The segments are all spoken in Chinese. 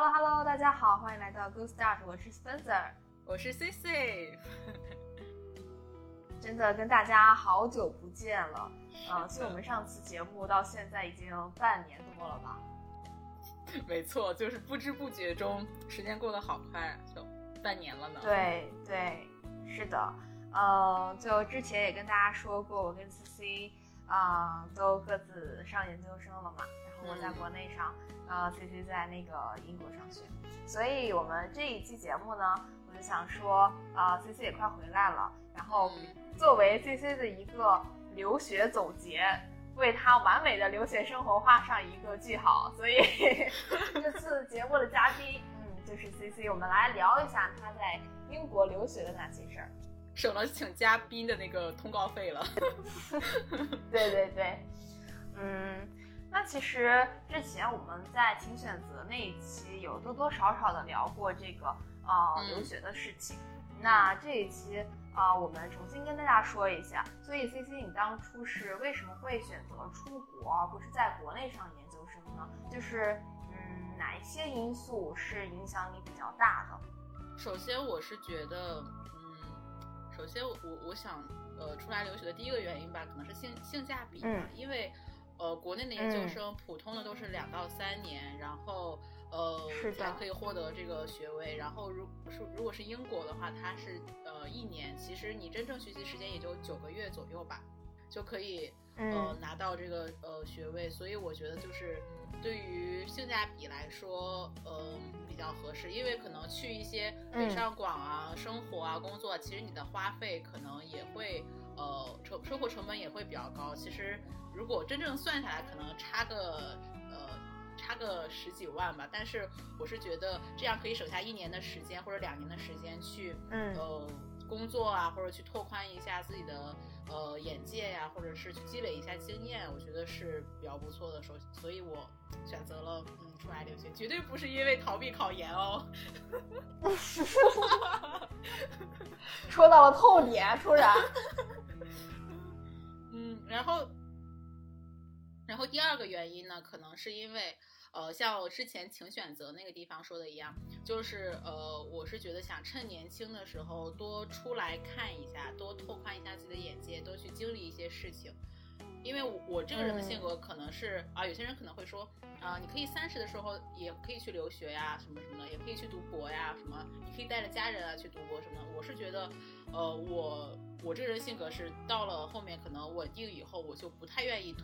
Hello Hello，大家好，欢迎来到 Good Start，我是 Spencer，我是 C C。真的跟大家好久不见了，啊，从我们上次节目到现在已经半年多了吧？没错，就是不知不觉中，时间过得好快，就半年了呢。对对，是的，呃，就之前也跟大家说过，我跟 C C 啊都各自上研究生了嘛，我在国内上，呃，C C 在那个英国上学，所以我们这一期节目呢，我就想说，啊，C C 也快回来了，然后作为 C C 的一个留学总结。为他完美的留学生活画上一个句号，所以 这次节目的嘉宾，嗯，就是 C C，我们来聊一下他在英国留学的那些事儿，省了请嘉宾的那个通告费了。对对对，嗯，那其实之前我们在请选择那一期有多多少少的聊过这个呃留学的事情，那这一期。啊，我们重新跟大家说一下，所以 C C，你当初是为什么会选择出国，而不是在国内上研究生呢？就是嗯，哪一些因素是影响你比较大的？首先，我是觉得，嗯，首先我我想，呃，出来留学的第一个原因吧，可能是性性价比，嗯，因为，呃，国内的研究生普通的都是两到三年，然后。呃，才可以获得这个学位。然后，如是如果是英国的话，它是呃一年。其实你真正学习时间也就九个月左右吧，就可以呃拿到这个呃学位。所以我觉得就是对于性价比来说，呃比较合适。因为可能去一些北上广啊，生活啊，工作，其实你的花费可能也会呃成生活成本也会比较高。其实如果真正算下来，可能差个呃。差个十几万吧，但是我是觉得这样可以省下一年的时间或者两年的时间去，嗯，呃，工作啊，或者去拓宽一下自己的呃眼界呀，或者是去积累一下经验，我觉得是比较不错的。所所以，我选择了嗯出来留学，绝对不是因为逃避考研哦。说到了痛点，突然。嗯，然后。然后第二个原因呢，可能是因为，呃，像我之前请选择那个地方说的一样，就是呃，我是觉得想趁年轻的时候多出来看一下，多拓宽一下自己的眼界，多去经历一些事情。因为我我这个人的性格可能是啊，有些人可能会说啊，你可以三十的时候也可以去留学呀，什么什么的，也可以去读博呀，什么你可以带着家人啊去读博什么的。我是觉得，呃，我我这个人性格是到了后面可能稳定以后，我就不太愿意。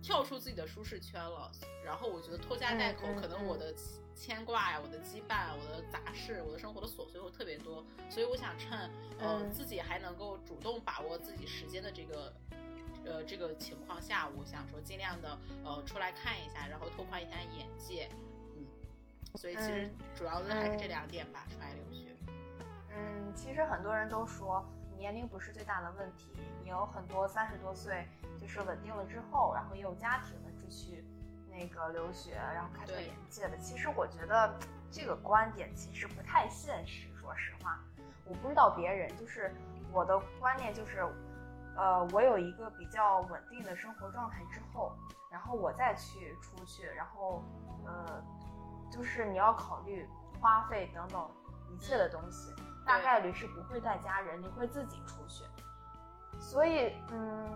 跳出自己的舒适圈了，然后我觉得拖家带口，可能我的牵挂呀、我的羁绊、我的杂事、我的生活的琐碎会特别多，所以我想趁呃自己还能够主动把握自己时间的这个呃这个情况下，我想说尽量的呃出来看一下，然后拓宽一下眼界，嗯，所以其实主要的还是这两点吧，出来留学。嗯，其实很多人都说年龄不是最大的问题，也有很多三十多岁。就是稳定了之后，然后也有家庭的就去那个留学，然后开拓眼界的。其实我觉得这个观点其实不太现实。说实话，我不知道别人，就是我的观念就是，呃，我有一个比较稳定的生活状态之后，然后我再去出去，然后呃，就是你要考虑花费等等一切的东西，大概率是不会带家人，你会自己出去。所以，嗯。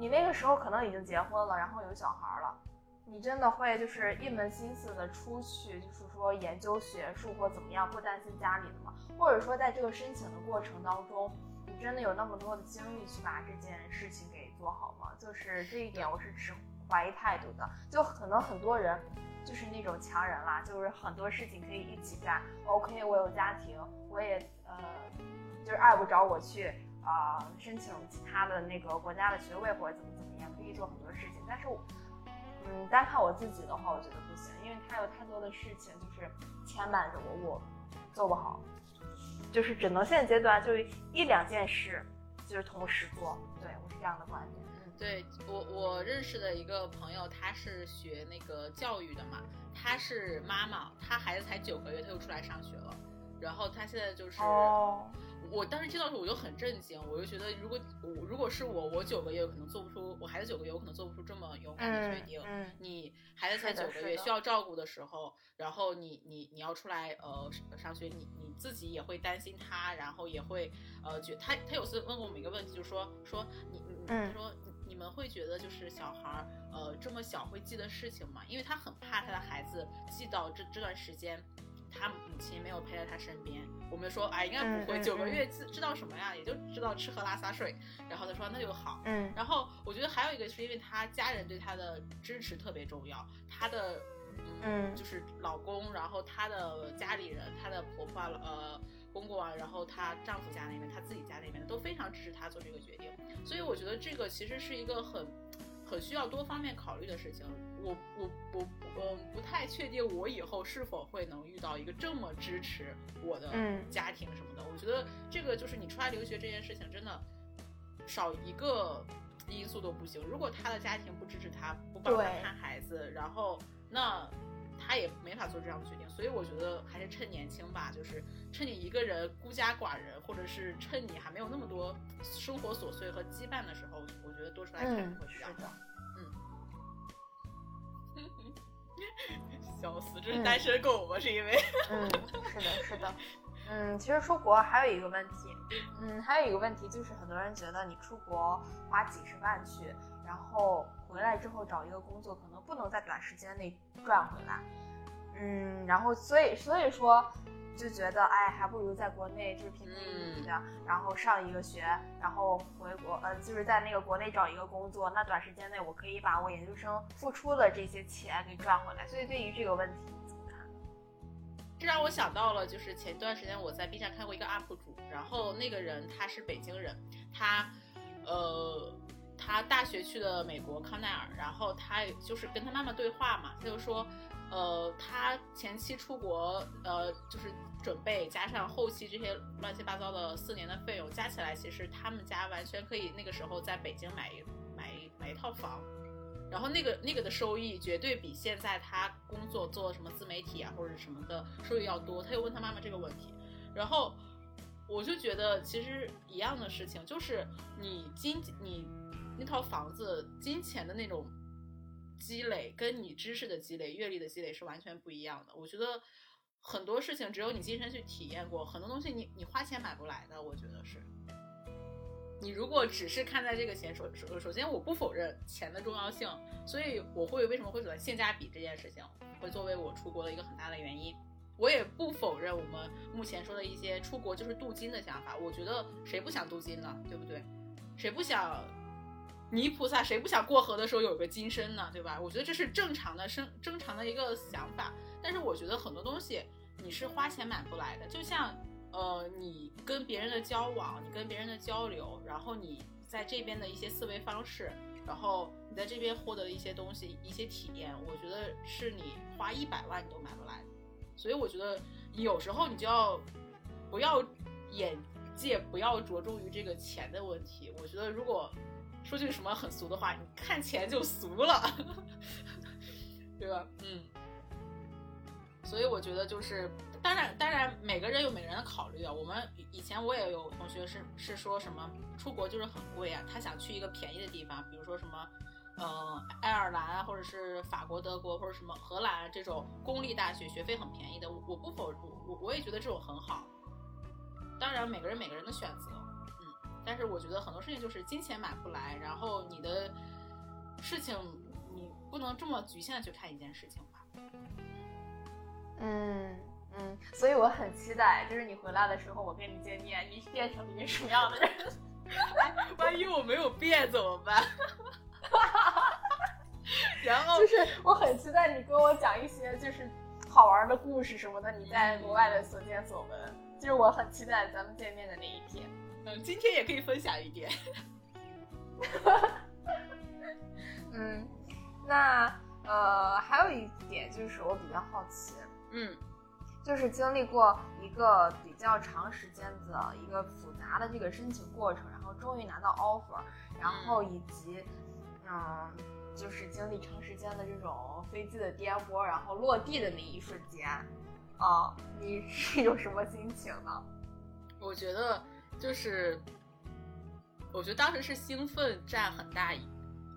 你那个时候可能已经结婚了，然后有小孩了，你真的会就是一门心思的出去，就是说研究学术或怎么样，不担心家里的吗？或者说在这个申请的过程当中，你真的有那么多的精力去把这件事情给做好吗？就是这一点我是持怀疑态度的。就可能很多人就是那种强人啦，就是很多事情可以一起干。OK，我有家庭，我也呃，就是碍不着我去。啊，申请其他的那个国家的学位或者怎么怎么样，可以做很多事情。但是，嗯，单靠我自己的话，我觉得不行，因为他有太多的事情就是牵绊着我，我做不好，就是只能现阶段就一两件事就是同时做。对我是这样的观点。对我我认识的一个朋友，他是学那个教育的嘛，他是妈妈，他孩子才九个月，他就出来上学了。然后他现在就是，我当时听到的时候我就很震惊，我就觉得如果我如果是我，我九个月可能做不出，我孩子九个月我可能做不出这么勇敢的决定。嗯，你孩子才九个月需要照顾的时候，然后你你你要出来呃上学，你你自己也会担心他，然后也会呃觉他他有次问过我们一个问题，就是说说你你他说你们会觉得就是小孩儿呃这么小会记得事情吗？因为他很怕他的孩子记到这这段时间。他母亲没有陪在他身边，我们说哎，应该不会，九个月知知道什么呀？也就知道吃喝拉撒睡。然后他说那就好。嗯。然后我觉得还有一个是因为他家人对他的支持特别重要，他的嗯就是老公，然后他的家里人，他的婆婆呃公公啊，然后她丈夫家那边，她自己家那边都非常支持她做这个决定。所以我觉得这个其实是一个很。很需要多方面考虑的事情，我我我嗯不太确定我以后是否会能遇到一个这么支持我的家庭什么的。我觉得这个就是你出来留学这件事情，真的少一个因素都不行。如果他的家庭不支持他，不帮他看孩子，然后那他也没法做这样的决定。所以我觉得还是趁年轻吧，就是趁你一个人孤家寡人，或者是趁你还没有那么多生活琐碎和羁绊的时候，我觉得多出来看会比较好。嗯，笑死，这是单身狗吗？是因为？嗯，是的，是的。嗯，其实出国还有一个问题，嗯，还有一个问题就是很多人觉得你出国花几十万去，然后回来之后找一个工作，可能不能在短时间内赚回来。嗯，然后所以所以说就觉得，哎，还不如在国内就是平平无奇的，然后上一个学，然后回国，呃，就是在那个国内找一个工作，那短时间内我可以把我研究生付出的这些钱给赚回来。所以对于这个问题你怎么看？这让我想到了，就是前段时间我在 B 站看过一个 UP 主，然后那个人他是北京人，他，呃，他大学去的美国康奈尔，然后他就是跟他妈妈对话嘛，他就说。呃，他前期出国，呃，就是准备加上后期这些乱七八糟的四年的费用加起来，其实他们家完全可以那个时候在北京买一买买一套房，然后那个那个的收益绝对比现在他工作做什么自媒体啊或者什么的收益要多。他又问他妈妈这个问题，然后我就觉得其实一样的事情，就是你金你那套房子金钱的那种。积累跟你知识的积累、阅历的积累是完全不一样的。我觉得很多事情只有你亲身去体验过，很多东西你你花钱买不来的。我觉得是，你如果只是看在这个钱，首首首先我不否认钱的重要性，所以我会为什么会选择性价比这件事情，会作为我出国的一个很大的原因。我也不否认我们目前说的一些出国就是镀金的想法。我觉得谁不想镀金呢？对不对？谁不想？泥菩萨谁不想过河的时候有个金身呢？对吧？我觉得这是正常的生正常的一个想法。但是我觉得很多东西你是花钱买不来的。就像呃，你跟别人的交往，你跟别人的交流，然后你在这边的一些思维方式，然后你在这边获得的一些东西、一些体验，我觉得是你花一百万你都买不来的。所以我觉得有时候你就要不要眼界不要着重于这个钱的问题。我觉得如果。说句什么很俗的话，你看钱就俗了，对吧？嗯，所以我觉得就是，当然，当然，每个人有每个人的考虑啊。我们以前我也有同学是是说什么出国就是很贵啊，他想去一个便宜的地方，比如说什么，嗯，爱尔兰或者是法国、德国或者什么荷兰这种公立大学，学费很便宜的。我不否，我我也觉得这种很好。当然，每个人每个人的选择。但是我觉得很多事情就是金钱买不来，然后你的事情你不能这么局限的去看一件事情吧。嗯嗯，所以我很期待，就是你回来的时候我跟你见面，你变成一个什么样的人？万一我没有变怎么办？然后就是我很期待你跟我讲一些就是好玩的故事什么的，你在国外的所见所闻，就是我很期待咱们见面的那一天。今天也可以分享一点。嗯，那呃，还有一点就是我比较好奇，嗯，就是经历过一个比较长时间的一个复杂的这个申请过程，然后终于拿到 offer，然后以及嗯，就是经历长时间的这种飞机的颠簸，然后落地的那一瞬间，啊，你是 有什么心情呢？我觉得就是，我觉得当时是兴奋占很大一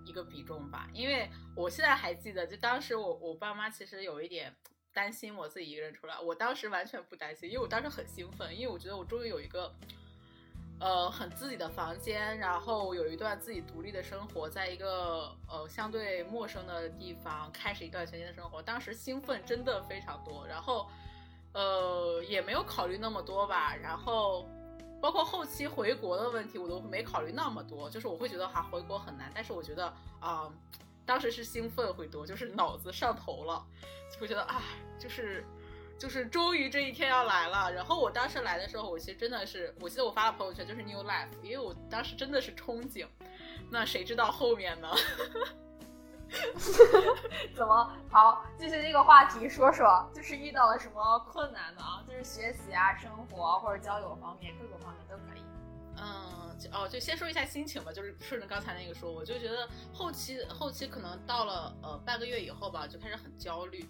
一个比重吧，因为我现在还记得，就当时我我爸妈其实有一点担心我自己一个人出来，我当时完全不担心，因为我当时很兴奋，因为我觉得我终于有一个。呃，很自己的房间，然后有一段自己独立的生活，在一个呃相对陌生的地方开始一段全新的生活。当时兴奋真的非常多，然后呃也没有考虑那么多吧。然后包括后期回国的问题，我都没考虑那么多。就是我会觉得哈回国很难，但是我觉得啊，当时是兴奋会多，就是脑子上头了，就会觉得啊，就是。就是终于这一天要来了，然后我当时来的时候，我其实真的是，我记得我发了朋友圈就是 new life，因为我当时真的是憧憬。那谁知道后面呢？怎么好？继续这个话题说说，就是遇到了什么困难呢？就是学习啊、生活或者交友方面，各个方面都可以。嗯，哦，就先说一下心情吧，就是顺着刚才那个说，我就觉得后期后期可能到了呃半个月以后吧，就开始很焦虑。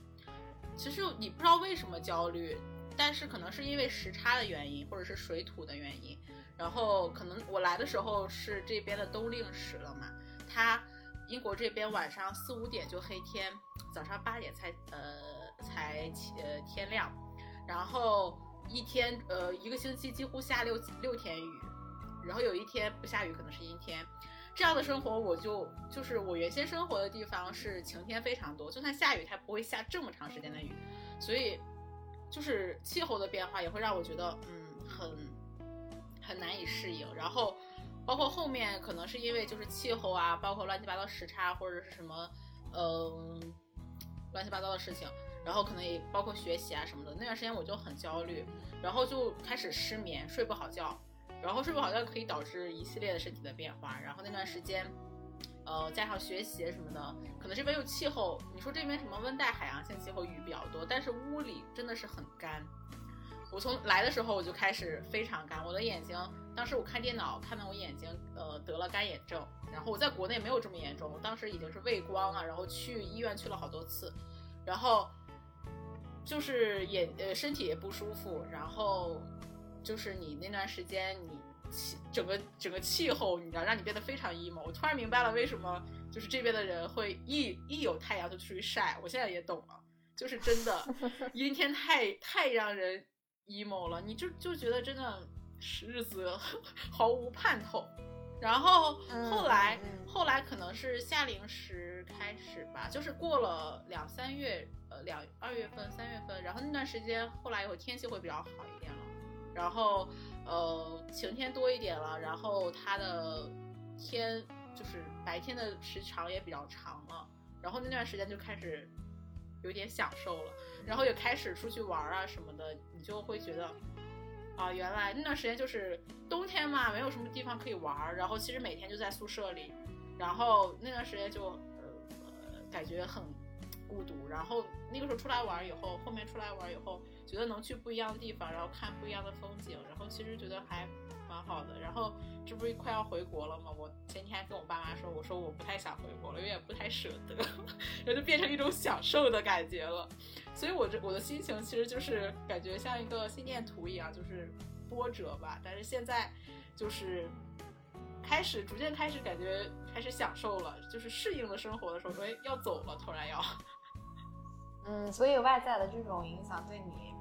其实你不知道为什么焦虑，但是可能是因为时差的原因，或者是水土的原因。然后可能我来的时候是这边的冬令时了嘛，它英国这边晚上四五点就黑天，早上八点才呃才呃天亮，然后一天呃一个星期几乎下六六天雨，然后有一天不下雨，可能是阴天。这样的生活，我就就是我原先生活的地方是晴天非常多，就算下雨，它不会下这么长时间的雨，所以就是气候的变化也会让我觉得，嗯，很很难以适应。然后包括后面可能是因为就是气候啊，包括乱七八糟时差或者是什么，嗯，乱七八糟的事情，然后可能也包括学习啊什么的。那段时间我就很焦虑，然后就开始失眠，睡不好觉。然后睡不好觉可以导致一系列的身体的变化。然后那段时间，呃，加上学习什么的，可能这边又气候，你说这边什么温带海洋性气候，雨比较多，但是屋里真的是很干。我从来的时候我就开始非常干，我的眼睛，当时我看电脑看到我眼睛，呃，得了干眼症。然后我在国内没有这么严重，我当时已经是畏光啊，然后去医院去了好多次，然后就是眼呃身体也不舒服，然后。就是你那段时间，你气整个整个气候，你知道，让你变得非常 emo。我突然明白了为什么就是这边的人会一一有太阳就出去晒。我现在也懂了，就是真的 阴天太太让人 emo 了，你就就觉得真的是日子 毫无盼头。然后后来后来可能是夏令时开始吧，就是过了两三月，呃两二月份三月份，然后那段时间后来以后天气会比较好一点了。然后，呃，晴天多一点了，然后它的天就是白天的时长也比较长了，然后那段时间就开始有点享受了，然后也开始出去玩啊什么的，你就会觉得，啊，原来那段时间就是冬天嘛，没有什么地方可以玩，然后其实每天就在宿舍里，然后那段时间就呃感觉很孤独，然后那个时候出来玩以后，后面出来玩以后。觉得能去不一样的地方，然后看不一样的风景，然后其实觉得还蛮好的。然后这不是快要回国了吗？我前天还跟我爸妈说，我说我不太想回国了，有点不太舍得，然后就变成一种享受的感觉了。所以，我这我的心情其实就是感觉像一个心电图一样，就是波折吧。但是现在就是开始逐渐开始感觉开始享受了，就是适应了生活的时候，说要走了，突然要。嗯，所以外在的这种影响对你。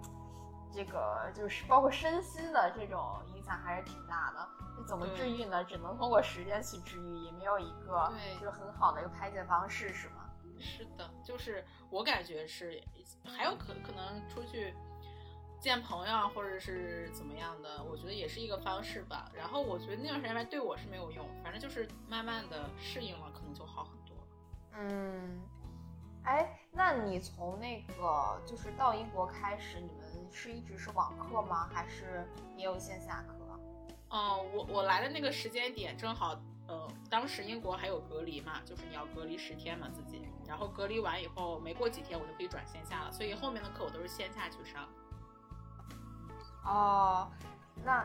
这个就是包括身心的这种响还是挺大的。那怎么治愈呢？只能通过时间去治愈，也没有一个就是很好的一个排解方式，是吗？是的，就是我感觉是，还有可可能出去见朋友或者是怎么样的，我觉得也是一个方式吧。然后我觉得那段时间对我是没有用，反正就是慢慢的适应了，可能就好很多。嗯，哎，那你从那个就是到英国开始，你们。是一直是网课吗？还是也有线下课？哦，我我来的那个时间点正好，呃，当时英国还有隔离嘛，就是你要隔离十天嘛自己，然后隔离完以后没过几天我就可以转线下了，所以后面的课我都是线下去上。哦，那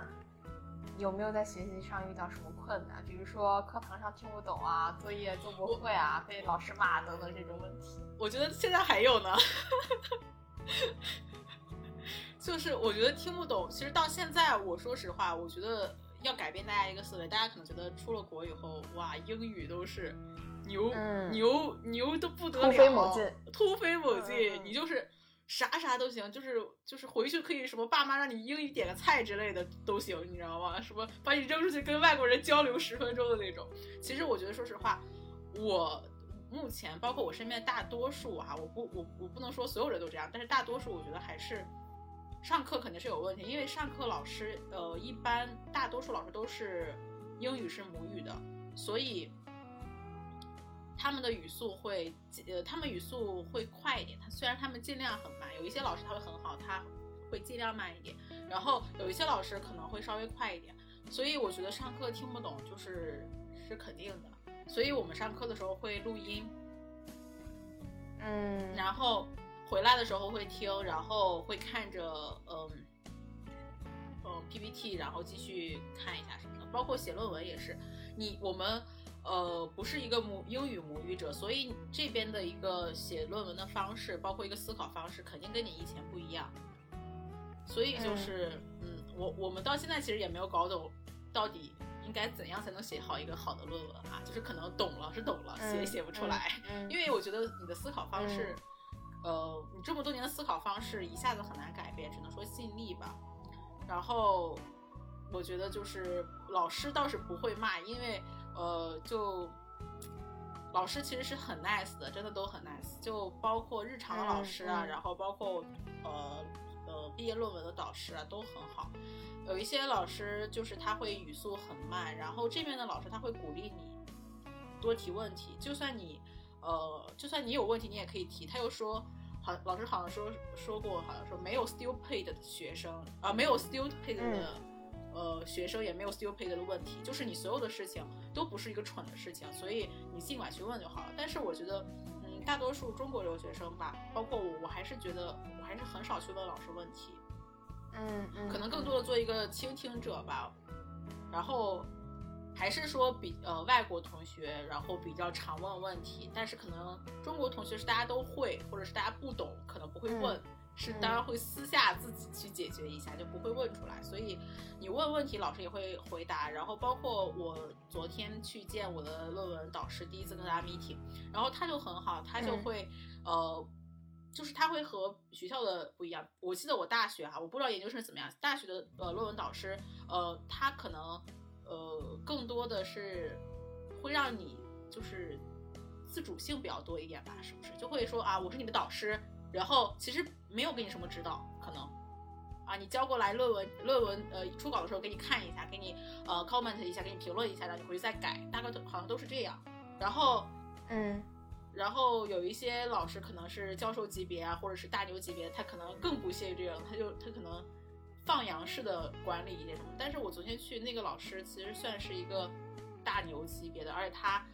有没有在学习上遇到什么困难？比如说课堂上听不懂啊，作业做不会啊，被老师骂等等这种问题？我觉得现在还有呢。就是我觉得听不懂。其实到现在，我说实话，我觉得要改变大家一个思维。大家可能觉得出了国以后，哇，英语都是牛、嗯牛牛的不得了突，飞猛进，突飞猛进，你就是啥啥都行，就是就是回去可以什么爸妈让你英语点个菜之类的都行，你知道吗？什么把你扔出去跟外国人交流十分钟的那种。其实我觉得，说实话，我目前包括我身边大多数哈、我不我我不能说所有人都这样，但是大多数我觉得还是上课肯定是有问题，因为上课老师呃一般大多数老师都是英语是母语的，所以他们的语速会呃他们语速会快一点，他虽然他们尽量很慢，有一些老师他会很好，他会尽量慢一点，然后有一些老师可能会稍微快一点，所以我觉得上课听不懂就是是肯定的。所以我们上课的时候会录音，嗯，然后回来的时候会听，然后会看着嗯嗯 PPT，然后继续看一下什么的，包括写论文也是。你我们呃不是一个母英语母语者，所以这边的一个写论文的方式，包括一个思考方式，肯定跟你以前不一样。所以就是嗯，我我们到现在其实也没有搞懂到底应该怎样才能写好一个好的论文啊，就是可能懂了是懂了，写也写不出来。嗯，因为我觉得你的思考方式，呃，你这么多年的思考方式一下子很难改变，只能说尽力吧。然后我觉得就是老师倒是不会骂，因为呃，就老师其实是很 nice 的，真的都很 nice，就包括日常的老师啊，嗯嗯然后包括呃呃毕业论文的导师啊，都很好。有一些老师就是他会语速很慢，然后这边的老师他会鼓励你多提问题，就算你呃就算你有问题你也可以提。他又说，好老师好像说说过，好像说没有 stupid 的学生啊、没有 stupid 的、呃学生，也没有 stupid 的问题，就是你所有的事情都不是一个蠢的事情，所以你尽管去问就好了。但是我觉得，嗯，大多数中国留学生吧，包括我，我还是觉得我还是很少去问老师问题。嗯嗯，可能更多的做一个倾听者吧，然后还是说比呃外国同学，然后比较常问问题，但是可能中国同学是大家都会，或者是大家不懂，可能不会问，是当然会私下自己去解决一下，就不会问出来。所以你问问题，老师也会回答。然后包括我昨天去见我的论文导师，第一次跟他 meeting，然后他就很好，他就会、呃。就是他会和学校的不一样。我记得我大学哈、我不知道研究生怎么样。大学的呃论文导师，呃，他可能呃更多的是会让你就是自主性比较多一点吧，是不是？就会说啊，我是你的导师，然后其实没有给你什么指导，可能啊，你交过来论文论文呃初稿的时候给你看一下，给你呃 comment 一下，给你评论一下，然后你回去再改，大概都好像都是这样。然后嗯然后有一些老师可能是教授级别啊，或者是大牛级别，他可能更不屑于这种，他就他可能放羊式的管理一些什么。但是我昨天去那个老师，其实算是一个大牛级别的，而且他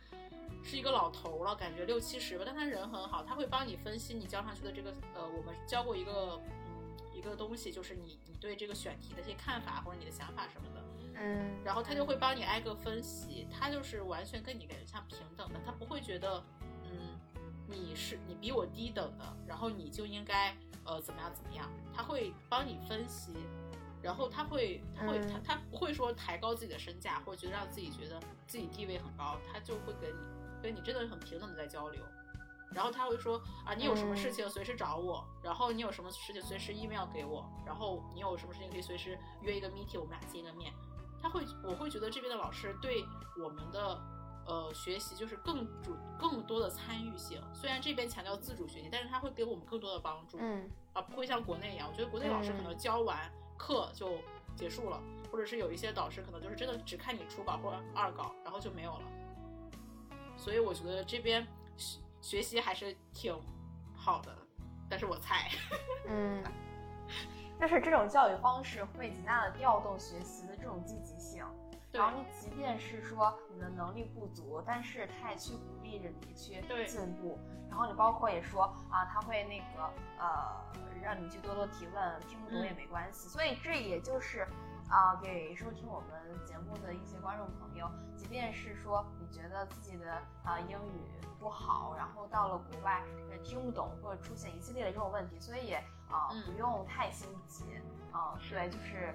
是一个老头了，感觉六七十吧，但他人很好，他会帮你分析你交上去的这个呃，我们教过一个嗯一个东西，就是你你对这个选题的一些看法或者你的想法什么的。嗯，然后他就会帮你挨个分析，他就是完全跟你感觉像平等的，他不会觉得，嗯，你是你比我低等的，然后你就应该呃怎么样怎么样，他会帮你分析，然后他会他会他嗯他不会说抬高自己的身价，或者觉得让自己觉得自己地位很高，他就会跟你跟你真的很平等的在交流。然后他会说啊，你有什么事情随时找我，然后你有什么事情随时 email 给我，然后你有什么事情可以随时约一个 meeting，我们俩见个面。他会，我会觉得这边的老师对我们的呃学习就是更主更多的参与性。虽然这边强调自主学习，但是他会给我们更多的帮助，嗯啊，不会像国内一样。我觉得国内老师可能教完课就结束了，或者是有一些导师可能就是真的只看你初稿或者二稿，然后就没有了。所以我觉得这边学学习还是挺好的，但是我猜，嗯，就是这种教育方式会极大的调动学习的这种积极性。对然后你即便是说你的能力不足，但是他也去鼓励着你去进步。然后你包括也说啊，他会那个呃，让你去多多提问，听不懂也嗯没关系。所以这也就是啊，给收听我们节目的一些观众朋友，即便是说你觉得自己的啊英语不好，然后到了国外也听不懂，或者出现一系列的这种问题，所以也啊不用太心急啊。对，就是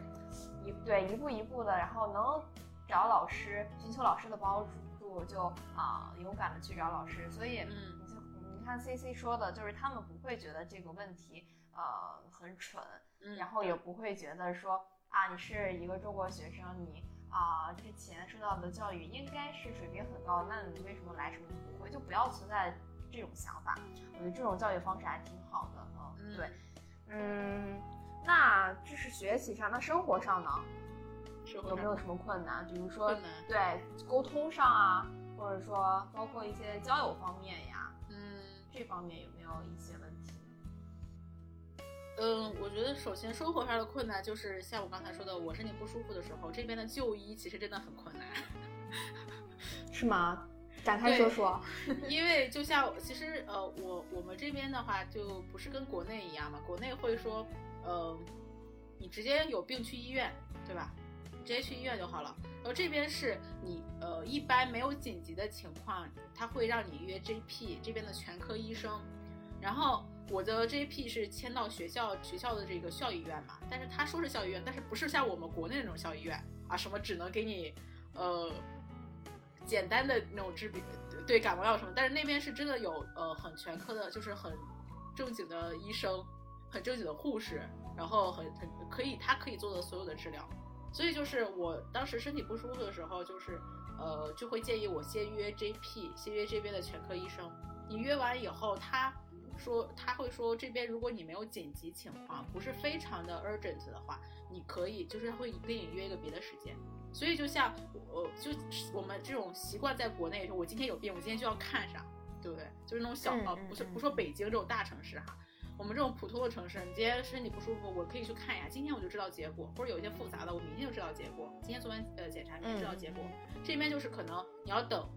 一对一步一步的，然后能找老师，寻求老师的帮助，就啊勇敢的去找老师。所以，嗯，你看 C C 说的，就是他们不会觉得这个问题呃很蠢，然后也不会觉得说。啊，你是一个中国学生，你啊之前受到的教育应该是水平很高，那你为什么来什么都不会？就不要存在这种想法。我觉得这种教育方式还挺好的嗯，对，嗯，那这是学习上，那生活上呢？有没有什么困难？比如说，对沟通上啊，或者说包括一些交友方面呀，嗯，这方面有没有一些问题？嗯，我觉得首先生活上的困难就是像我刚才说的，我身体不舒服的时候，这边的就医其实真的很困难，是吗？展开说说。因为就像其实呃，我我们这边的话就不是跟国内一样嘛，国内会说，呃，你直接有病去医院，对吧？直接去医院就好了。然后这边是你呃，一般没有紧急的情况，他会让你约 GP 这边的全科医生，然后。我的 JP 是签到学校学校的这个校医院嘛，但是他说是校医院，但是不是像我们国内那种校医院啊，什么只能给你呃简单的那种治病对感冒药什么，但是那边是真的有呃很全科的，就是很正经的医生，很正经的护士，然后很很可以他可以做的所有的治疗，所以就是我当时身体不舒服的时候，就是呃就会建议我先约 JP，先约这边的全科医生，你约完以后他。说他会说这边如果你没有紧急情况，不是非常的 urgent 的话，你可以就是会跟你约一个别的时间。所以就像我就我们这种习惯在国内说，我今天有病，我今天就要看上，对不对？就是那种小呃，不是不说北京这种大城市哈，我们这种普通的城市，你今天身体不舒服，我可以去看一下，今天我就知道结果，或者有一些复杂的，我明天就知道结果。今天做完呃检查，明天知道结果。这边就是可能你要等。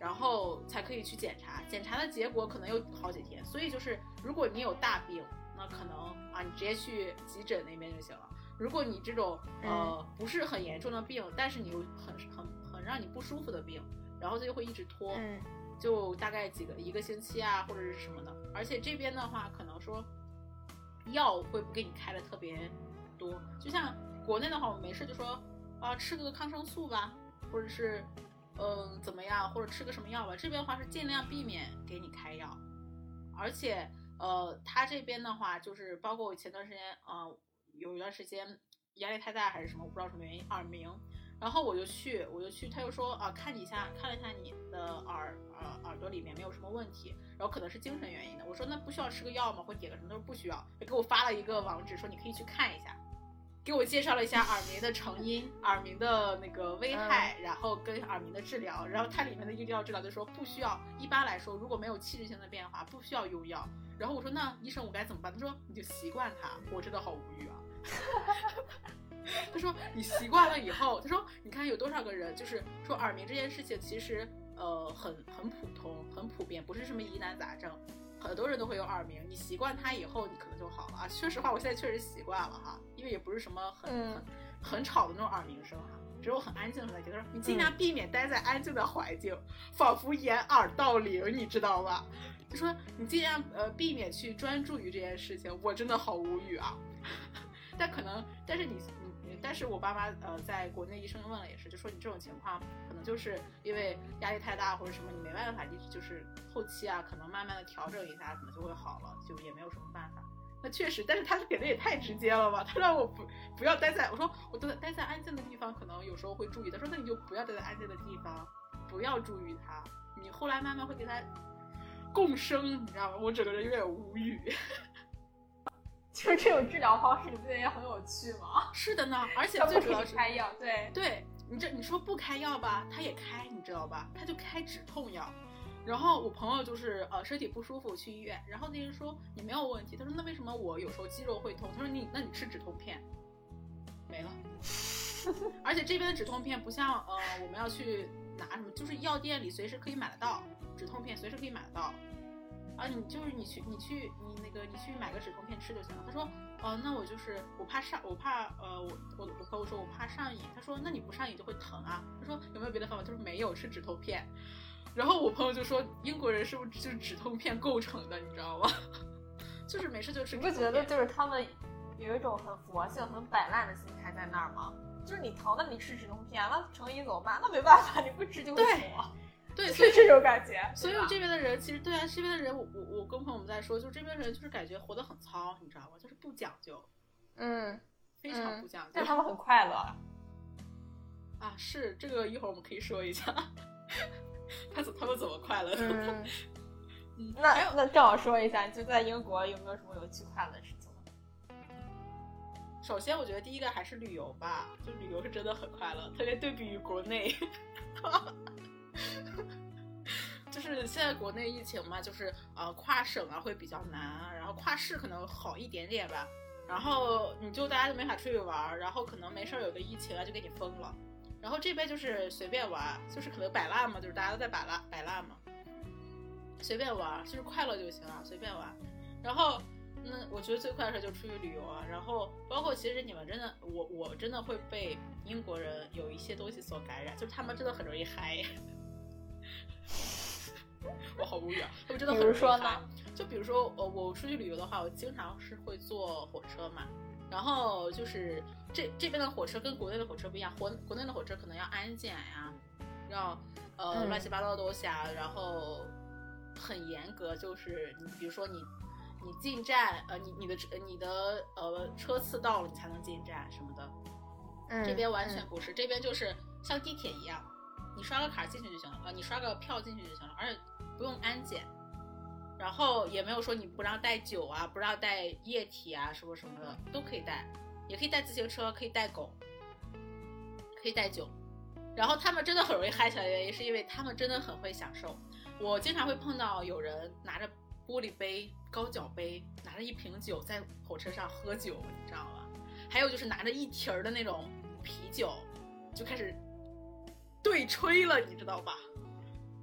然后才可以去检查，检查的结果可能有好几天，所以就是如果你有大病，那可能啊你直接去急诊那边就行了。如果你这种呃不是很严重的病，但是你又很很很让你不舒服的病，然后它就会一直拖，就大概几个一个星期啊或者是什么的。而且这边的话，可能说药会不给你开的特别多，就像国内的话，我没事就说啊吃个抗生素吧，或者是。嗯，怎么样？或者吃个什么药吧？这边的话是尽量避免给你开药，而且，呃，他这边的话就是包括我前段时间，呃，有一段时间压力太大还是什么，我不知道什么原因，耳鸣，然后我就去，我就去，他就说啊，看你一下，看了一下你的耳，呃，耳朵里面没有什么问题，然后可能是精神原因的。我说那不需要吃个药吗？或点个什么？他说不需要，给我发了一个网址，说你可以去看一下。给我介绍了一下耳鸣的成因、耳鸣的那个危害，然后跟耳鸣的治疗，然后它里面的医疗治疗就说不需要，一般来说如果没有器质性的变化，不需要用药。然后我说那医生我该怎么办？他说你就习惯它。我真的好无语啊。他说你习惯了以后，他说你看有多少个人就是说耳鸣这件事情其实呃很很普通、很普遍，不是什么疑难杂症。很多人都会有耳鸣，你习惯它以后，你可能就好了啊。说实话，我现在确实习惯了哈，因为也不是什么很很很吵的那种耳鸣声哈，只有很安静的。他说你尽量避免待在安静的环境，仿佛掩耳盗铃，你知道吧？就说你尽量呃避免去专注于这件事情，我真的好无语啊。但可能，但是你。但是我爸妈呃，在国内医生问了也是，就说你这种情况可能就是因为压力太大或者什么，你没办法，一直就是后期啊，可能慢慢的调整一下，可能就会好了，就也没有什么办法。那确实，但是他给的也太直接了吧？他让我不不要待在，我说我都待在安静的地方，可能有时候会注意。他说那你就不要待在安静的地方，不要注意他，你后来慢慢会跟他共生，你知道吗？我整个人有点无语。就是这种治疗方式，你不觉得也很有趣吗？是的呢，而且最主要是开药，对对，你这你说不开药吧，他也开，你知道吧？他就开止痛药。然后我朋友就是呃身体不舒服去医院，然后那人说你没有问题，他说那为什么我有时候肌肉会痛？他说你那你吃止痛片，没了。而且这边的止痛片不像呃我们要去拿什么，就是药店里随时可以买得到止痛片，随时可以买得到。啊，你就是你去你去你那个你去买个止痛片吃就行了。他说，哦，那我就是我怕上我怕呃我我我朋友说我怕上瘾，他说那你不上瘾就会疼啊。他说有没有别的方法？他说没有，吃止痛片。然后我朋友就说英国人是不是就是止痛片构成的，你知道吗？就是没事就吃。你不觉得就是他们有一种很佛性、很摆烂的心态在那儿吗？就是你疼，那你吃止痛片，那成瘾怎么办？那没办法，你不吃就会疼。对，是这种感觉。所以这边的人其实对啊，这边的人，我我我跟朋友们在说，就这边人就是感觉活得很糙，你知道吗？就是不讲究，嗯，非常不讲究。但他们很快乐啊，是这个一会儿我们可以说一下，他怎他们怎么快乐的？嗯，那那正好说一下，就在英国有没有什么有趣快乐的事情？首先，我觉得第一个还是旅游吧，就旅游是真的很快乐，特别对比于国内。就是现在国内疫情嘛，就是呃跨省啊会比较难，然后跨市可能好一点点吧。然后你就大家都没法出去玩，然后可能没事儿有个疫情啊就给你封了。然后这边就是随便玩，就是可能摆烂嘛，就是大家都在摆烂摆烂嘛，随便玩就是快乐就行了，随便玩。然后那我觉得最快的事就出去旅游啊。然后包括其实你们真的，我我真的会被英国人有一些东西所感染，就是他们真的很容易嗨。我好无语啊！他们真的很容易嗨。就比如说，呃，我出去旅游的话，我经常是会坐火车嘛。然后就是这这边的火车跟国内的火车不一样，国国内的火车可能要安检呀，要呃乱七八糟的东西啊，然后很严格，就是你比如说你你进站，呃，你你的你的呃车次到了，你才能进站什么的。嗯，这边完全不是，这边就是像地铁一样。你刷个卡进去就行了啊，你刷个票进去就行了，而且不用安检，然后也没有说你不让带酒啊，不让带液体啊，什么什么的都可以带，也可以带自行车，可以带狗，可以带酒。然后他们真的很容易嗨起来的原因，是因为他们真的很会享受。我经常会碰到有人拿着玻璃杯、高脚杯，拿着一瓶酒在火车上喝酒，你知道吗？还有就是拿着一提儿的那种啤酒，就开始。对吹了，你知道吧？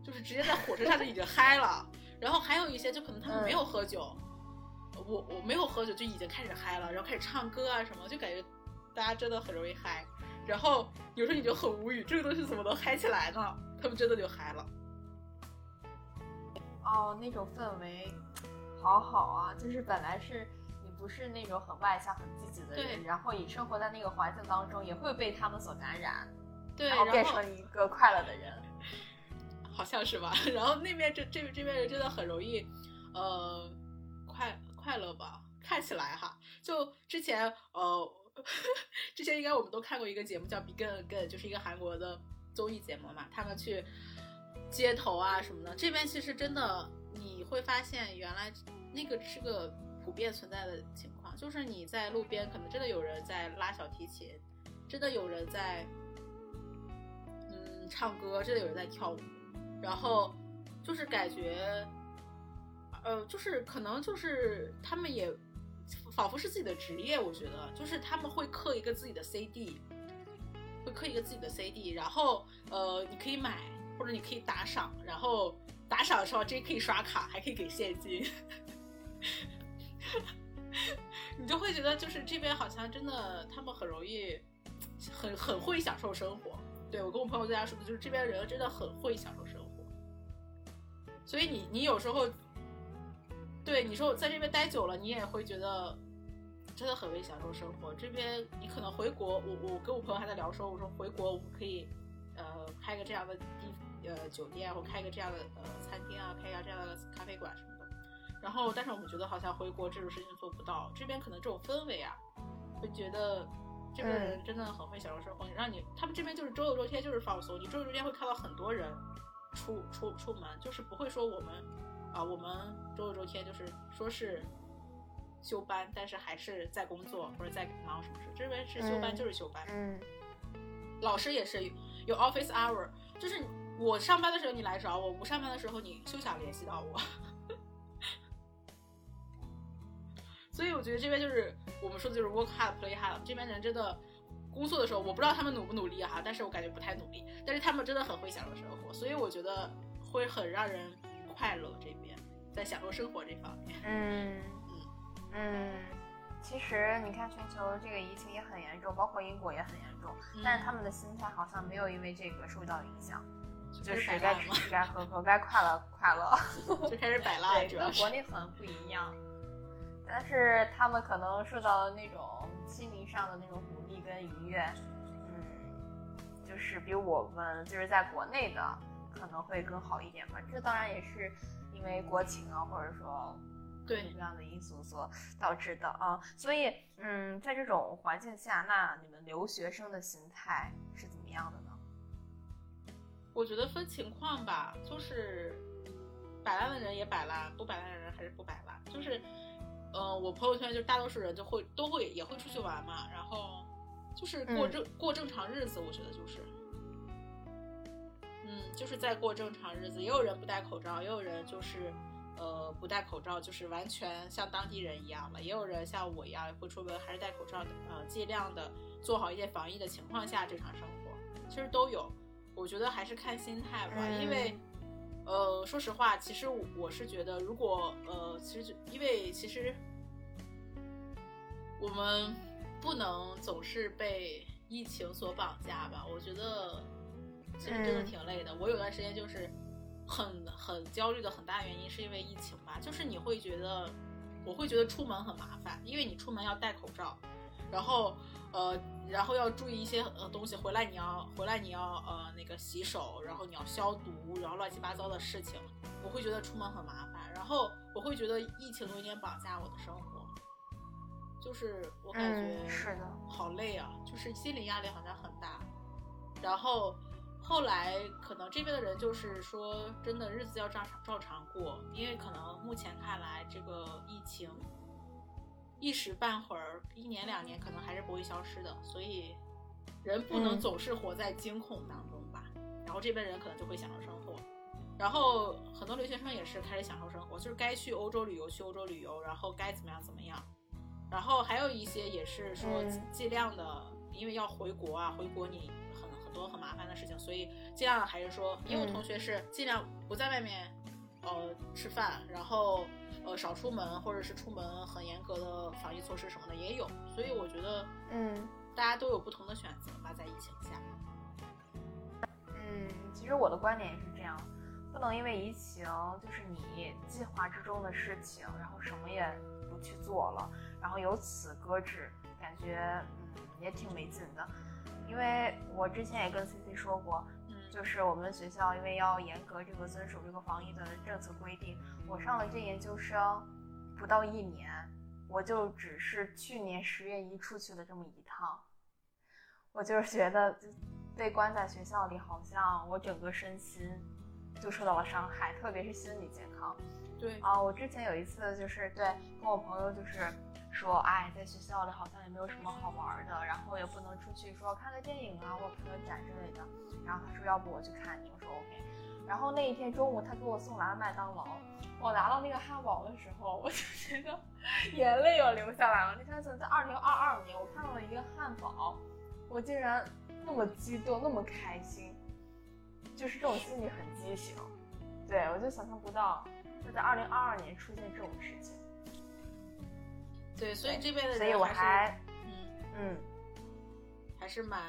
就是直接在火车上就已经嗨了。然后还有一些，就可能他们没有喝酒，我我没有喝酒就已经开始嗨了，然后开始唱歌啊什么，就感觉大家真的很容易嗨。然后有时候你就很无语，这个东西怎么能嗨起来呢？他们真的就嗨了。哦，那种氛围好好啊！就是本来是你不是那种很外向、很积极的人，然后你生活在那个环境当中，也会被他们所感染。对，然后变成一个快乐的人，好像是吧？然后那边这这这边人真的很容易，呃，快快乐吧？看起来哈，就之前呃，之前应该我们都看过一个节目叫《Begin Again》，就是一个韩国的综艺节目嘛。他们去街头啊什么的，这边其实真的你会发现，原来那个是个普遍存在的情况，就是你在路边可能真的有人在拉小提琴，真的有人在。唱歌，真的有人在跳舞，然后就是感觉，呃，就是可能就是他们也仿佛是自己的职业，我觉得就是他们会刻一个自己的 CD，会刻一个自己的 CD，然后呃，你可以买或者你可以打赏，然后打赏的时候这可以刷卡，还可以给现金，你就会觉得就是这边好像真的他们很容易，很很会享受生活。对，我跟我朋友在家说的就是这边人真的很会享受生活，所以你你有时候，对你说在这边待久了，你也会觉得真的很会享受生活。这边你可能回国，我我跟我朋友还在聊说，我说回国我们可以呃开个这样的地呃酒店，或开个这样的呃餐厅啊，开一下这样的咖啡馆什么的。然后但是我们觉得好像回国这种事情做不到，这边可能这种氛围啊，会觉得。这个人真的很会享受生活，让你他们这边就是周六周天就是放松，你周六周天会看到很多人出出出门，就是不会说我们啊，我们周六周天就是说是休班，但是还是在工作或者在忙什么事。这边是休班就是休班，嗯，老师也是有 office hour，就是我上班的时候你来找我，不上班的时候你休想联系到我。所以我觉得这边就是我们说的就是 work hard play hard。这边人真的工作的时候，我不知道他们努不努力哈，但是我感觉不太努力。但是他们真的很会享受生活，所以我觉得会很让人快乐。这边在享受生活这方面。嗯嗯，其实你看全球这个疫情也很严重，包括英国也很严重，但是他们的心态好像没有因为这个受到影响，就是该吃吃该喝喝，该快乐快乐，就开始摆烂。对，跟国内很不一样，但是他们可能受到那种心灵上的那种鼓励跟愉悦，嗯，就是比我们就是在国内的可能会更好一点吧。这当然也是因为国情啊，或者说。各种各样的因素所导致的啊，所以嗯，在这种环境下，那你们留学生的心态是怎么样的呢？我觉得分情况吧，就是摆烂的人也摆烂，不摆烂的人还是不摆烂。就是，呃，我朋友圈就大多数人就会都会也会出去玩嘛，然后就是过正过正常日子，我觉得就是，嗯，就是在过正常日子。也有人不戴口罩，也有人就是。呃，不戴口罩就是完全像当地人一样了。也有人像我一样会出门，还是戴口罩的。呃，尽量的做好一些防疫的情况下正常生活，其实都有。我觉得还是看心态吧，因为，呃，说实话，其实我是觉得，如果呃，其实因为其实我们不能总是被疫情所绑架吧。我觉得其实真的挺累的。我有段时间就是。很很焦虑的很大原因是因为疫情吧，就是你会觉得，我会觉得出门很麻烦，因为你出门要戴口罩，然后呃，然后要注意一些呃东西，回来你要回来你要呃那个洗手，然后你要消毒，然后乱七八糟的事情，我会觉得出门很麻烦，然后我会觉得疫情有点绑架我的生活，就是我感觉是的，好累啊，就是心理压力好像很大，然后。后来可能这边的人就是说，真的日子要照常照常过，因为可能目前看来这个疫情一时半会儿，一年两年可能还是不会消失的，所以人不能总是活在惊恐当中吧。然后这边人可能就会享受生活，然后很多留学生也是开始享受生活，就是该去欧洲旅游去欧洲旅游，然后该怎么样怎么样。然后还有一些也是说尽量的，因为要回国啊，回国你很很。多很麻烦的事情，所以尽量还是说，因为我同学是尽量不在外面，呃，吃饭，然后呃少出门，或者是出门很严格的防疫措施什么的也有，所以我觉得，嗯，大家都有不同的选择吧，在疫情下。嗯，其实我的观点也是这样，不能因为疫情就是你计划之中的事情，然后什么也不去做了，然后由此搁置，感觉嗯也挺没劲的。因为我之前也跟 C C 说过，嗯，就是我们学校因为要严格这个遵守这个防疫的政策规定，我上了这研究生不到一年，我就只是去年十月一出去的这么一趟，我就是觉得被关在学校里，好像我整个身心就受到了伤害，特别是心理健康。对啊，我之前有一次就是对跟我朋友就是。说，哎，在学校里好像也没有什么好玩的，然后也不能出去说看个电影啊，或者看个展之类的。然后他说，要不我去看你，我说 OK。然后那一天中午，他给我送来了麦当劳。我拿到那个汉堡的时候，我就觉得眼泪要流下来了。你看，在二零二二年，我看到了一个汉堡，我竟然那么激动，那么开心，就是这种心理很畸形。对我就想象不到，会在二零二二年出现这种事情。对，所以这边的人，所以我还，嗯嗯，还是蛮，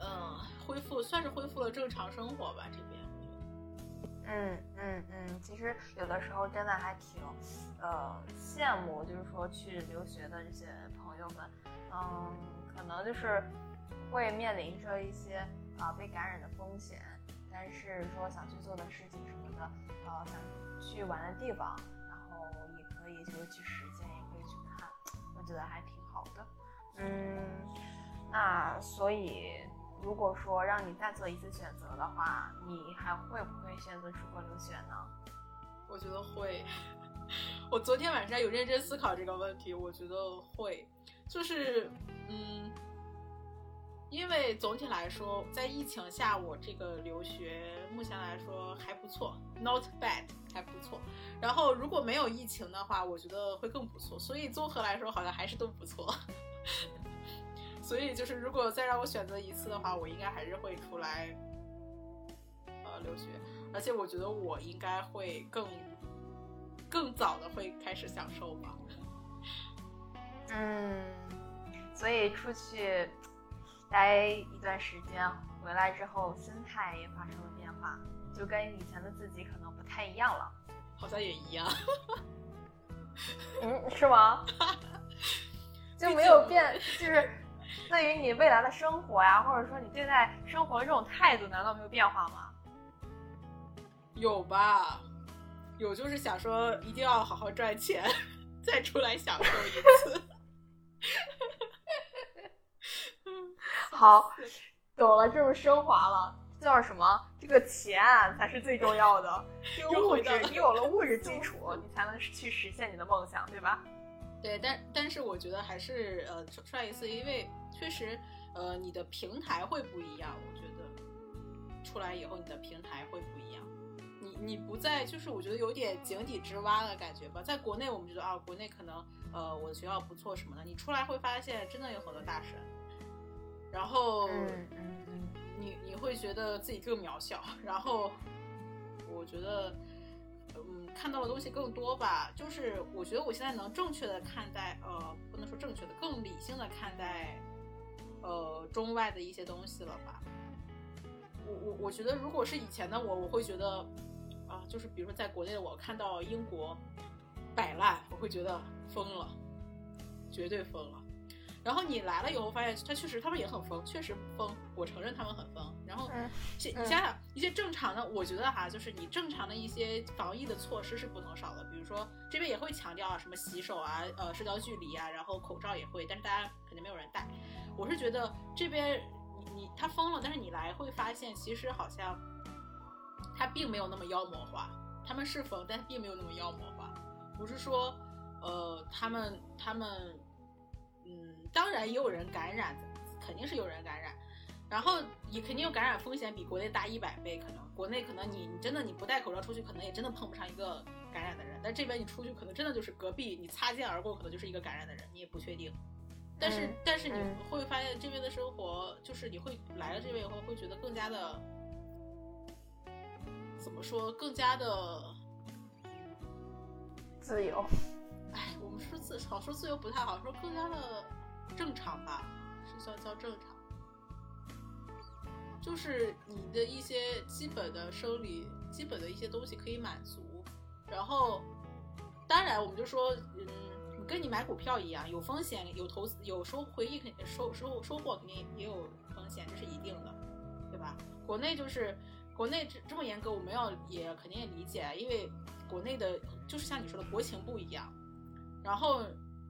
嗯，恢复，算是恢复了正常生活吧。这边，嗯嗯嗯，其实有的时候真的还挺，呃，羡慕，就是说去留学的这些朋友们，嗯，可能就是会面临着一些啊被感染的风险，但是说想去做的事情什么的，呃，想去玩的地方，然后也可以就是去实践。也可以去看，我觉得还挺好的，嗯，那所以如果说让你再做一次选择的话，你还会不会选择出国留学呢？我觉得会，我昨天晚上有认真思考这个问题，我觉得会，就是嗯，因为总体来说，在疫情下，我这个留学目前来说还不错，not bad。还不错，然后如果没有疫情的话，我觉得会更不错。所以综合来说，好像还是都不错。所以就是如果再让我选择一次的话，我应该还是会出来，呃，留学。而且我觉得我应该会更更早的会开始享受吧。嗯，所以出去待一段时间，回来之后心态也发生了变化，就跟以前的自己可能不太一样了。好像也一样。嗯，是吗？就没有变，就是对于你未来的生活呀，或者说你对待生活的这种态度，难道没有变化吗？有吧，有就是想说一定要好好赚钱，再出来享受一次。好，懂了，这么升华了，叫什么？这个钱才是最重要的。这个物质，你有了物质基 础，你才能去实现你的梦想，对吧？对，但但是我觉得还是呃出来一次，因为确实呃你的平台会不一样。我觉得出来以后你的平台会不一样。你你不在，就是我觉得有点井底之蛙的感觉吧。在国内我们觉得啊，国内可能呃我的学校不错什么的，你出来会发现真的有很多大神，然后你你会觉得自己更渺小，然后我觉得。嗯，看到的东西更多吧，就是我觉得我现在能正确的看待，呃，不能说正确的，更理性的看待，呃，中外的一些东西了吧。我我我觉得，如果是以前的我，我会觉得，啊，就是比如说在国内的我看到英国摆烂，我会觉得疯了，绝对疯了。然后你来了以后，发现他确实他们也很疯，确实疯，我承认他们很疯。然后，你想想一些正常的，我觉得哈，就是你正常的一些防疫的措施是不能少的。比如说这边也会强调啊，什么洗手啊，呃，社交距离啊，然后口罩也会，但是大家肯定没有人戴。我是觉得这边你你他疯了，但是你来会发现，其实好像他并没有那么妖魔化。他们是疯，但并没有那么妖魔化。不是说，呃，他们他们。嗯，当然也有人感染，肯定是有人感染，然后也肯定有感染风险，比国内大一百倍。可能国内可能你你真的你不戴口罩出去，可能也真的碰不上一个感染的人。但这边你出去，可能真的就是隔壁你擦肩而过，可能就是一个感染的人，你也不确定。但是但是你会发现这边的生活，就是你会来了这边以后，会觉得更加的，怎么说，更加的自由。哎，我们说自好说自由不太好，说更加的正常吧，是叫叫正常，就是你的一些基本的生理、基本的一些东西可以满足。然后，当然我们就说，嗯，跟你买股票一样，有风险，有投资，有收回忆，肯定收收收获肯定也有风险，这是一定的，对吧？国内就是国内这这么严格，我们要也肯定也理解，因为国内的就是像你说的国情不一样。然后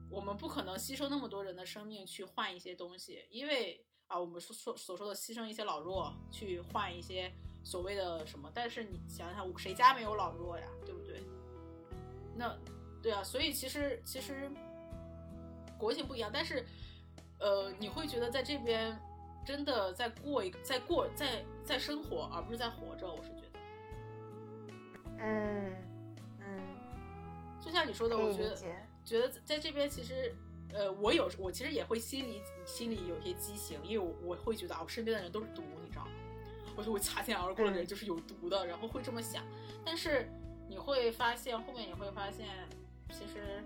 我们不可能牺牲那么多人的生命去换一些东西，因为啊，我们所所所说的牺牲一些老弱去换一些所谓的什么，但是你想想，谁家没有老弱呀，对不对？那对啊，所以其实其实国情不一样，但是呃，你会觉得在这边真的在过一在过在在生活，而不是在活着，我是觉得，嗯嗯，就像你说的，我觉得。觉得在这边其实，呃，我有我其实也会心里心里有些畸形，因为我我会觉得啊，我身边的人都是毒，你知道吗？我说我擦肩而过的人就是有毒的，然后会这么想。但是你会发现后面你会发现，其实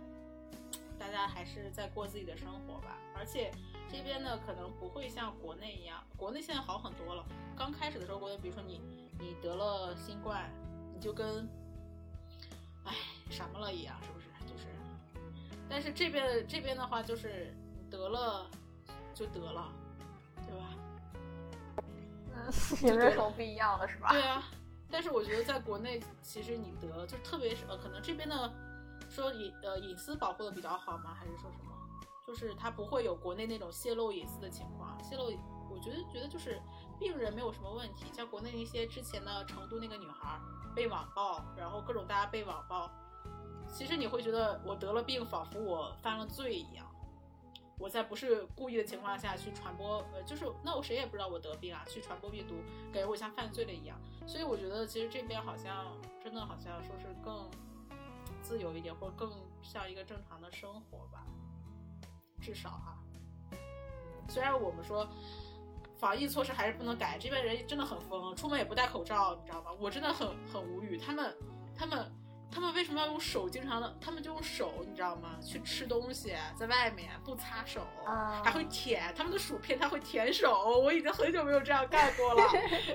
大家还是在过自己的生活吧。而且这边呢，可能不会像国内一样，国内现在好很多了。刚开始的时候，国内比如说你你得了新冠，你就跟哎什么了一样，是不是？但是这边这边的话，就是得了就得了，对吧？嗯，有 没有什么不一样的是吧？对啊，但是我觉得在国内，其实你得了就特别是呃，可能这边的说隐呃隐私保护的比较好吗？还是说什么？就是它不会有国内那种泄露隐私的情况。泄露，我觉得觉得就是病人没有什么问题。像国内那些之前的成都那个女孩被网暴，然后各种大家被网暴。其实你会觉得我得了病，仿佛我犯了罪一样。我在不是故意的情况下去传播，呃，就是那我谁也不知道我得病啊，去传播病毒，感觉我像犯罪了一样。所以我觉得其实这边好像真的好像说是更自由一点，或更像一个正常的生活吧。至少哈，虽然我们说防疫措施还是不能改，这边人真的很疯，出门也不戴口罩，你知道吗？我真的很很无语，他们他们。他们为什么要用手？经常的，他们就用手，你知道吗？去吃东西，在外面不擦手，还会舔他们的薯片，他会舔手。我已经很久没有这样干过了。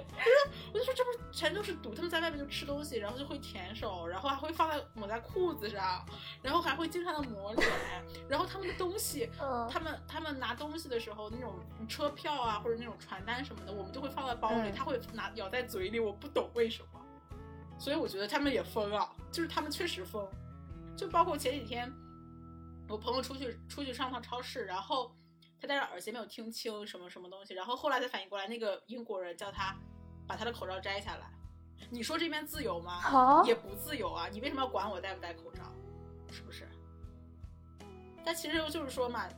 我就说，这不全都是毒？他们在外面就吃东西，然后就会舔手，然后还会放在抹在裤子上，然后还会经常的抹脸。然后他们的东西，他们他们拿东西的时候，那种车票啊或者那种传单什么的，我们就会放在包里，他会拿咬在嘴里，我不懂为什么。所以我觉得他们也疯啊，就是他们确实疯，就包括前几天，我朋友出去出去上趟超市，然后他戴着耳机没有听清什么什么东西，然后后来才反应过来，那个英国人叫他把他的口罩摘下来。你说这边自由吗？也不自由啊！你为什么要管我戴不戴口罩？是不是？但其实就是说嘛，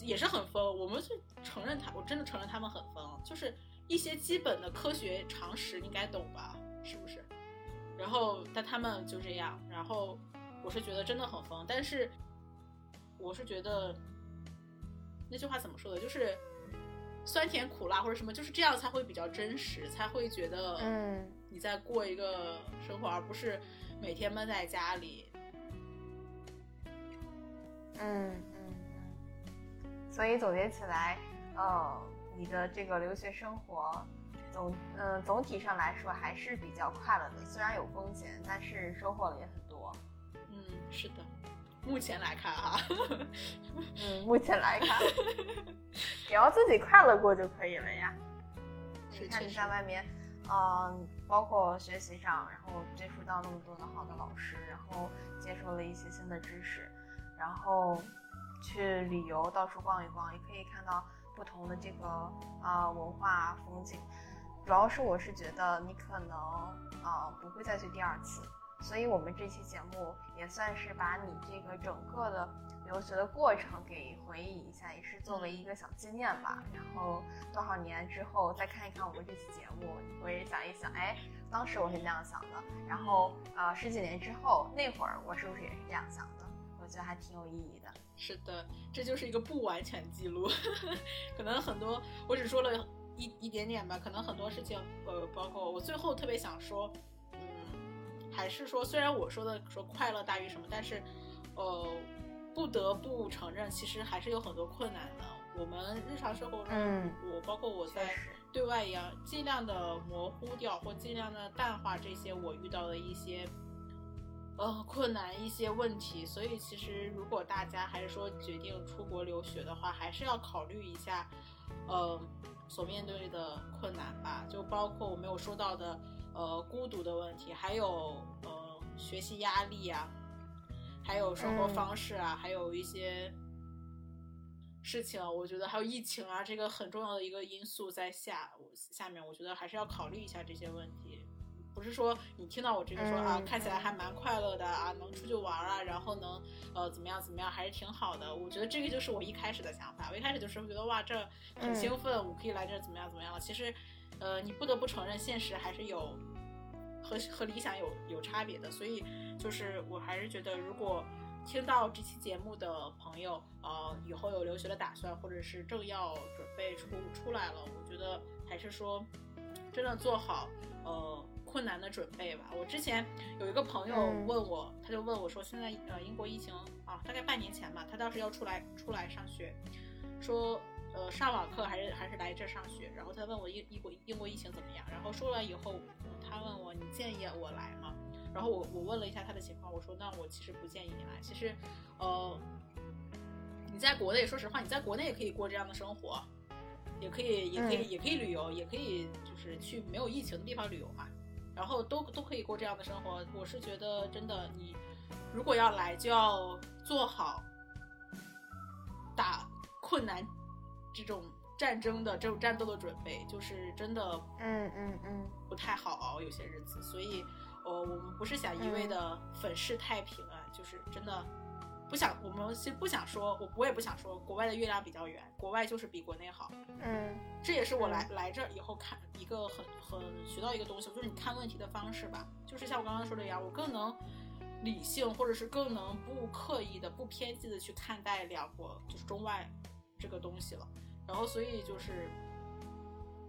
也是很疯。我们就承认他，我真的承认他们很疯，就是一些基本的科学常识应该懂吧？是不是？然后，但他们就这样。然后，我是觉得真的很疯。但是，我是觉得那句话怎么说的？就是酸甜苦辣或者什么，就是这样才会比较真实，才会觉得嗯你在过一个生活，而不是每天闷在家里。嗯嗯。所以总结起来，哦，你的这个留学生活。总嗯，总体上来说还是比较快乐的，虽然有风险，但是收获了也很多。嗯，是的，目前来看哈，嗯，目前来看，只要自己快乐过就可以了呀。你看你在外面，嗯，包括学习上，然后接触到那么多的好的老师，然后接受了一些新的知识，然后去旅游到处逛一逛，也可以看到不同的这个啊文化风景。主要是我是觉得你可能啊不会再去第二次，所以我们这期节目也算是把你这个整个的留学的过程给回忆一下，也是作为一个小纪念吧。然后多少年之后再看一看我们这期节目，我也想一想，哎，当时我是这样想的。然后呃十几年之后那会儿我是不是也是这样想的？我觉得还挺有意义的。是的，这就是一个不完全记录，可能很多我只说了。一一点点吧，可能很多事情，呃，包括我最后特别想说，嗯，还是说，虽然我说的说快乐大于什么，但是，呃，不得不承认，其实还是有很多困难的。我们日常生活中，我包括我在对外一样，尽量的模糊掉或尽量的淡化这些我遇到的一些，呃，困难一些问题。所以，其实如果大家还是说决定出国留学的话，还是要考虑一下，呃。所面对的困难吧，就包括我没有说到的，呃，孤独的问题，还有呃，学习压力啊，还有生活方式啊，还有一些事情，我觉得还有疫情啊，这个很重要的一个因素在下下面，我觉得还是要考虑一下这些问题。不是说你听到我这个说啊，看起来还蛮快乐的啊，能出去玩啊，然后能呃怎么样怎么样，还是挺好的。我觉得这个就是我一开始的想法。我一开始就是觉得哇，这很兴奋，我可以来这怎么样怎么样了。其实，呃，你不得不承认，现实还是有和和理想有有差别的。所以，就是我还是觉得，如果听到这期节目的朋友，呃，以后有留学的打算，或者是正要准备出出来了，我觉得还是说真的做好，呃。困难的准备吧。我之前有一个朋友问我，他就问我说：“现在呃，英国疫情啊，大概半年前吧，他当时要出来出来上学，说呃上网课还是还是来这上学。然后他问我英英国英国疫情怎么样？然后说了以后，他问我你建议我来吗？然后我我问了一下他的情况，我说那我其实不建议你来。其实呃你在国内，说实话，你在国内也可以过这样的生活，也可以也可以也可以旅游，也可以就是去没有疫情的地方旅游嘛。”然后都都可以过这样的生活，我是觉得真的，你如果要来，就要做好打困难这种战争的这种战斗的准备，就是真的，嗯嗯嗯，不太好熬有些日子，所以，呃，我们不是想一味的粉饰太平啊，就是真的。不想，我们其实不想说，我我也不想说，国外的月亮比较圆，国外就是比国内好。嗯，这也是我来来这以后看一个很很学到一个东西，就是你看问题的方式吧，就是像我刚刚说的一样，我更能理性，或者是更能不刻意的、不偏激的去看待两国，就是中外这个东西了。然后，所以就是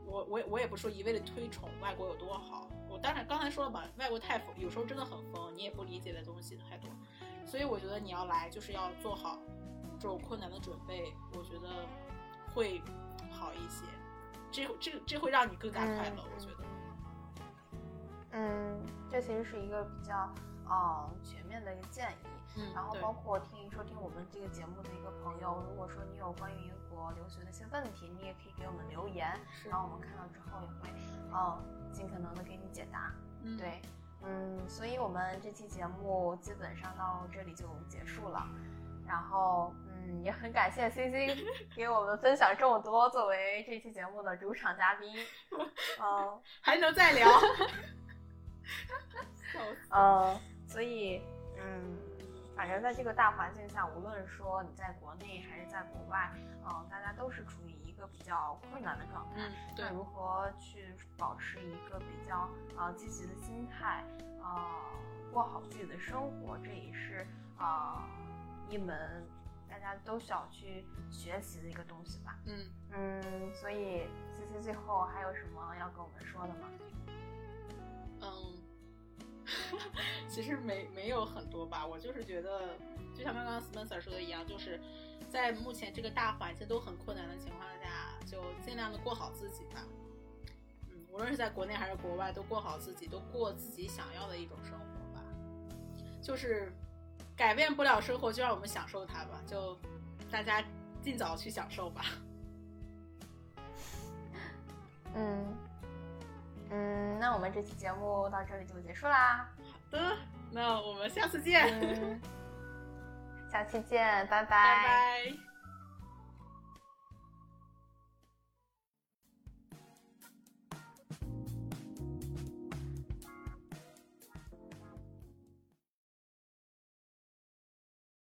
我我我也不说一味的推崇外国有多好。我当然刚才说了嘛，外国太疯，有时候真的很疯，你也不理解的东西太多，所以我觉得你要来就是要做好这种困难的准备，我觉得会好一些，这这这会让你更加快乐，我觉得。嗯，这其实是一个比较呃全面的一个建议。嗯，然后包括听收听我们这个节目的一个朋友，如果说你有关于英国留学的一些问题，你也可以给我们留言，然后我们看到之后也会，嗯，尽可能的给你解答。嗯，对，嗯，所以我们这期节目基本上到这里就结束了。然后，嗯，也很感谢 C C 给我们分享这么多，作为这期节目的主场嘉宾。嗯，还能再聊。嗯，所以，嗯，反正在这个大环境下，无论说你在国内还是在国外，嗯，大家都是处于一个比较困难的状态。嗯，对。如何去保持一个比较呃积极的心态，呃，过好自己的生活，这也是呃一门大家都需要去学习的一个东西吧。嗯嗯，所以 C C 最后还有什么要跟我们说的吗？嗯。其实没没有很多吧，我就是觉得，就像刚刚 Spencer 说的一样，就是在目前这个大环境都很困难的情况下，就尽量的过好自己吧。嗯，无论是在国内还是国外，都过好自己，都过自己想要的一种生活吧。就是改变不了生活，就让我们享受它吧。就大家尽早去享受吧。嗯。嗯，那我们这期节目到这里就结束啦。好的，那我们下次见。下期见，拜拜。拜拜。